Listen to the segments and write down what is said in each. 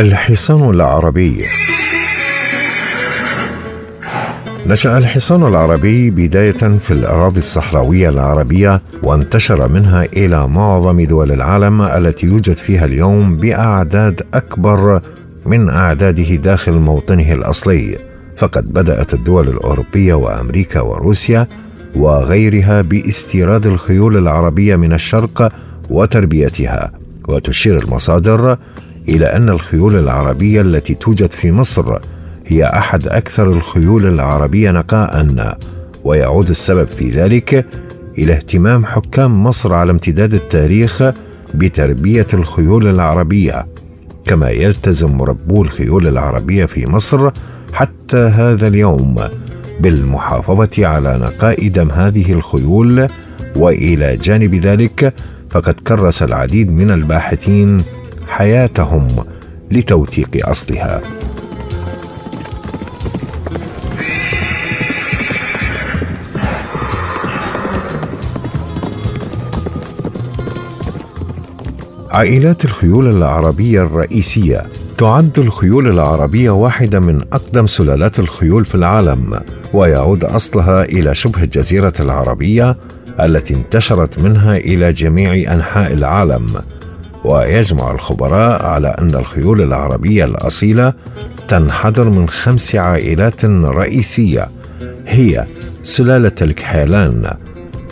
الحصان العربي. نشأ الحصان العربي بداية في الأراضي الصحراوية العربية وانتشر منها إلى معظم دول العالم التي يوجد فيها اليوم بأعداد أكبر من أعداده داخل موطنه الأصلي. فقد بدأت الدول الأوروبية وأمريكا وروسيا وغيرها باستيراد الخيول العربية من الشرق وتربيتها وتشير المصادر إلى أن الخيول العربية التي توجد في مصر هي أحد أكثر الخيول العربية نقاء ويعود السبب في ذلك إلى اهتمام حكام مصر على امتداد التاريخ بتربية الخيول العربية كما يلتزم مربو الخيول العربية في مصر حتى هذا اليوم بالمحافظة على نقاء دم هذه الخيول وإلى جانب ذلك فقد كرس العديد من الباحثين حياتهم لتوثيق أصلها. عائلات الخيول العربية الرئيسية تعد الخيول العربية واحدة من أقدم سلالات الخيول في العالم ويعود أصلها إلى شبه الجزيرة العربية التي انتشرت منها إلى جميع أنحاء العالم. ويجمع الخبراء على أن الخيول العربية الأصيلة تنحدر من خمس عائلات رئيسية هي سلالة الكحيلان.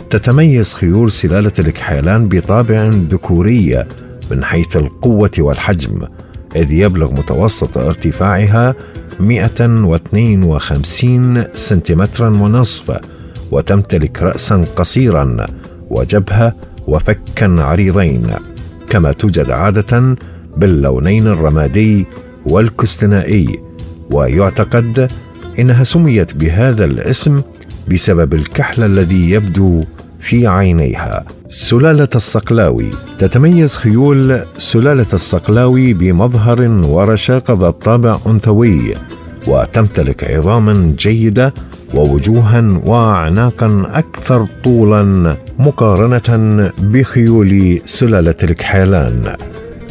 تتميز خيول سلالة الكحيلان بطابع ذكوري من حيث القوة والحجم إذ يبلغ متوسط ارتفاعها 152 سنتيمترا ونصف وتمتلك رأسا قصيرا وجبهة وفكا عريضين. كما توجد عادة باللونين الرمادي والكستنائي ويعتقد إنها سميت بهذا الاسم بسبب الكحل الذي يبدو في عينيها. سلالة الصقلاوي تتميز خيول سلالة الصقلاوي بمظهر ورشاقة ذات طابع أنثوي وتمتلك عظاما جيدة ووجوها وأعناقا أكثر طولا مقارنة بخيول سلالة الكحيلان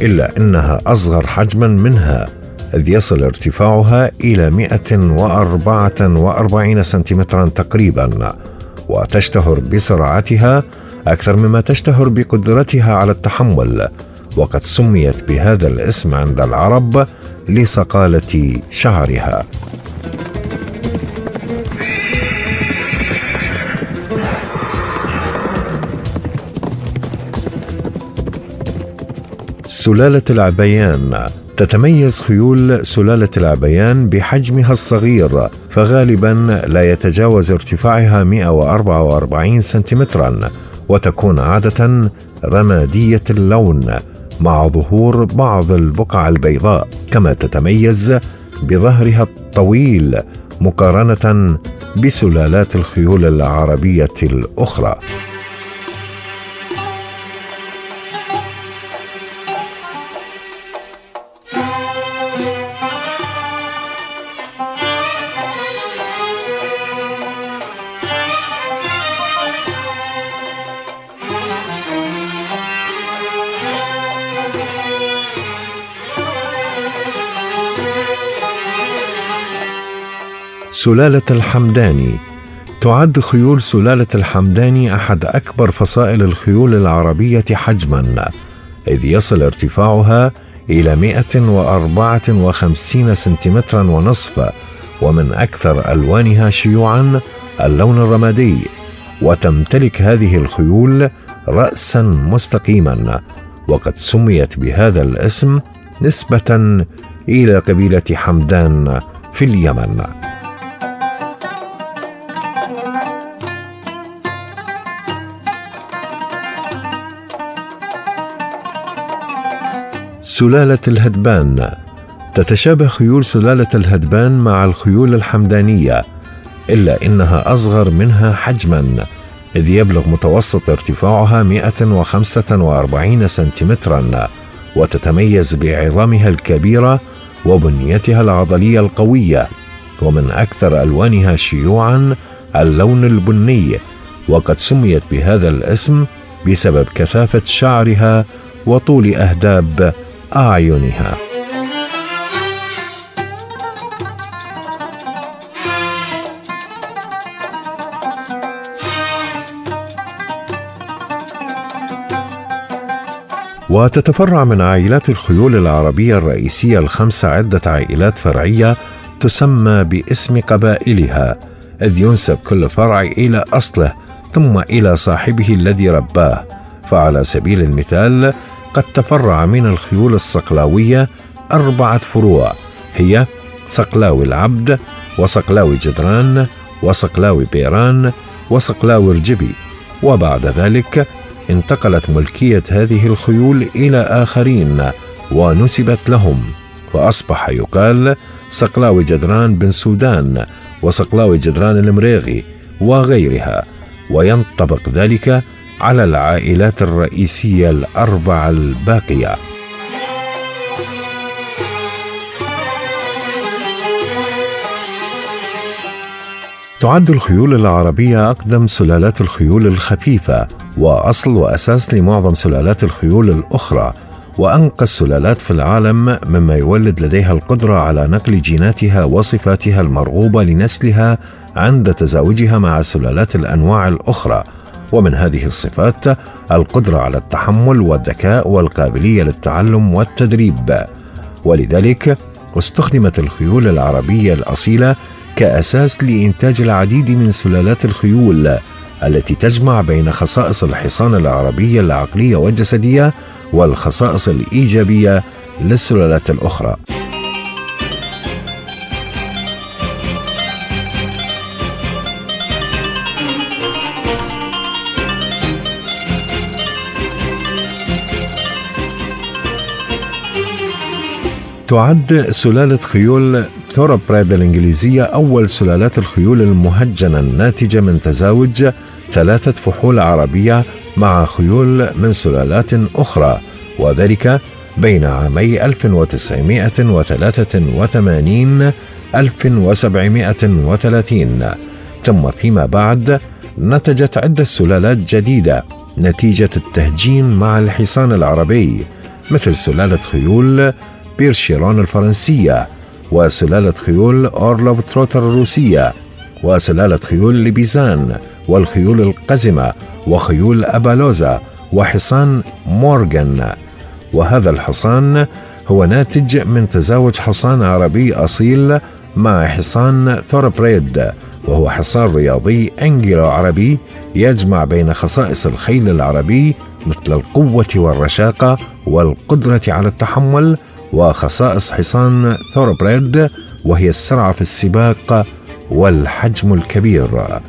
إلا أنها أصغر حجما منها إذ يصل ارتفاعها إلى 144 سنتيمترا تقريبا وتشتهر بسرعتها أكثر مما تشتهر بقدرتها على التحمل وقد سميت بهذا الاسم عند العرب لصقالة شعرها. سلالة العبيان. تتميز خيول سلالة العبيان بحجمها الصغير فغالبا لا يتجاوز ارتفاعها 144 سنتيمترا وتكون عادة رمادية اللون مع ظهور بعض البقع البيضاء. كما تتميز بظهرها الطويل مقارنة بسلالات الخيول العربية الأخرى. سلالة الحمداني. تعد خيول سلالة الحمداني أحد أكبر فصائل الخيول العربية حجما إذ يصل ارتفاعها إلى 154 سنتيمترا ونصف ومن أكثر ألوانها شيوعا اللون الرمادي. وتمتلك هذه الخيول رأسا مستقيما وقد سميت بهذا الاسم نسبة إلى قبيلة حمدان في اليمن. سلالة الهدبان. تتشابه خيول سلالة الهدبان مع الخيول الحمدانية إلا إنها أصغر منها حجما إذ يبلغ متوسط ارتفاعها 145 سنتيمترا وتتميز بعظامها الكبيرة وبنيتها العضلية القوية ومن أكثر ألوانها شيوعا اللون البني وقد سميت بهذا الاسم بسبب كثافة شعرها وطول أهداب أعينها. وتتفرع من عائلات الخيول العربية الرئيسية الخمسة عدة عائلات فرعية تسمى باسم قبائلها إذ ينسب كل فرع إلى أصله ثم إلى صاحبه الذي رباه. فعلى سبيل المثال قد تفرع من الخيول الصقلاوية أربعة فروع هي صقلاوي العبد وصقلاوي جدران وصقلاوي بيران وصقلاوي رجبي. وبعد ذلك انتقلت ملكية هذه الخيول إلى آخرين ونسبت لهم. وأصبح يقال صقلاوي جدران بن سودان وصقلاوي جدران المريغي وغيرها. وينطبق ذلك على العائلات الرئيسية الأربعة الباقية. تعد الخيول العربية أقدم سلالات الخيول الخفيفة وأصل وأساس لمعظم سلالات الخيول الأخرى وأنقى السلالات في العالم مما يولد لديها القدرة على نقل جيناتها وصفاتها المرغوبة لنسلها عند تزاوجها مع سلالات الأنواع الأخرى. ومن هذه الصفات القدرة على التحمل والذكاء والقابلية للتعلم والتدريب ولذلك استخدمت الخيول العربية الأصيلة كأساس لإنتاج العديد من سلالات الخيول التي تجمع بين خصائص الحصان العربية العقلية والجسدية والخصائص الإيجابية للسلالات الأخرى. تعد سلالة خيول ثوروبريد الإنجليزية أول سلالات الخيول المهجنة الناتجة من تزاوج ثلاثة فحول عربية مع خيول من سلالات أخرى وذلك بين عامي 1983 1730 ثم فيما بعد نتجت عدة سلالات جديدة نتيجة التهجين مع الحصان العربي مثل سلالة خيول بيرشيرون الفرنسية وسلالة خيول أورلوف تروتر الروسية وسلالة خيول لبيزان والخيول القزمة وخيول أبالوزا وحصان مورغان. وهذا الحصان هو ناتج من تزاوج حصان عربي أصيل مع حصان ثوربريد وهو حصان رياضي أنجلو عربي يجمع بين خصائص الخيل العربي مثل القوة والرشاقة والقدرة على التحمل وخصائص حصان ثوربريد وهي السرعة في السباق والحجم الكبير.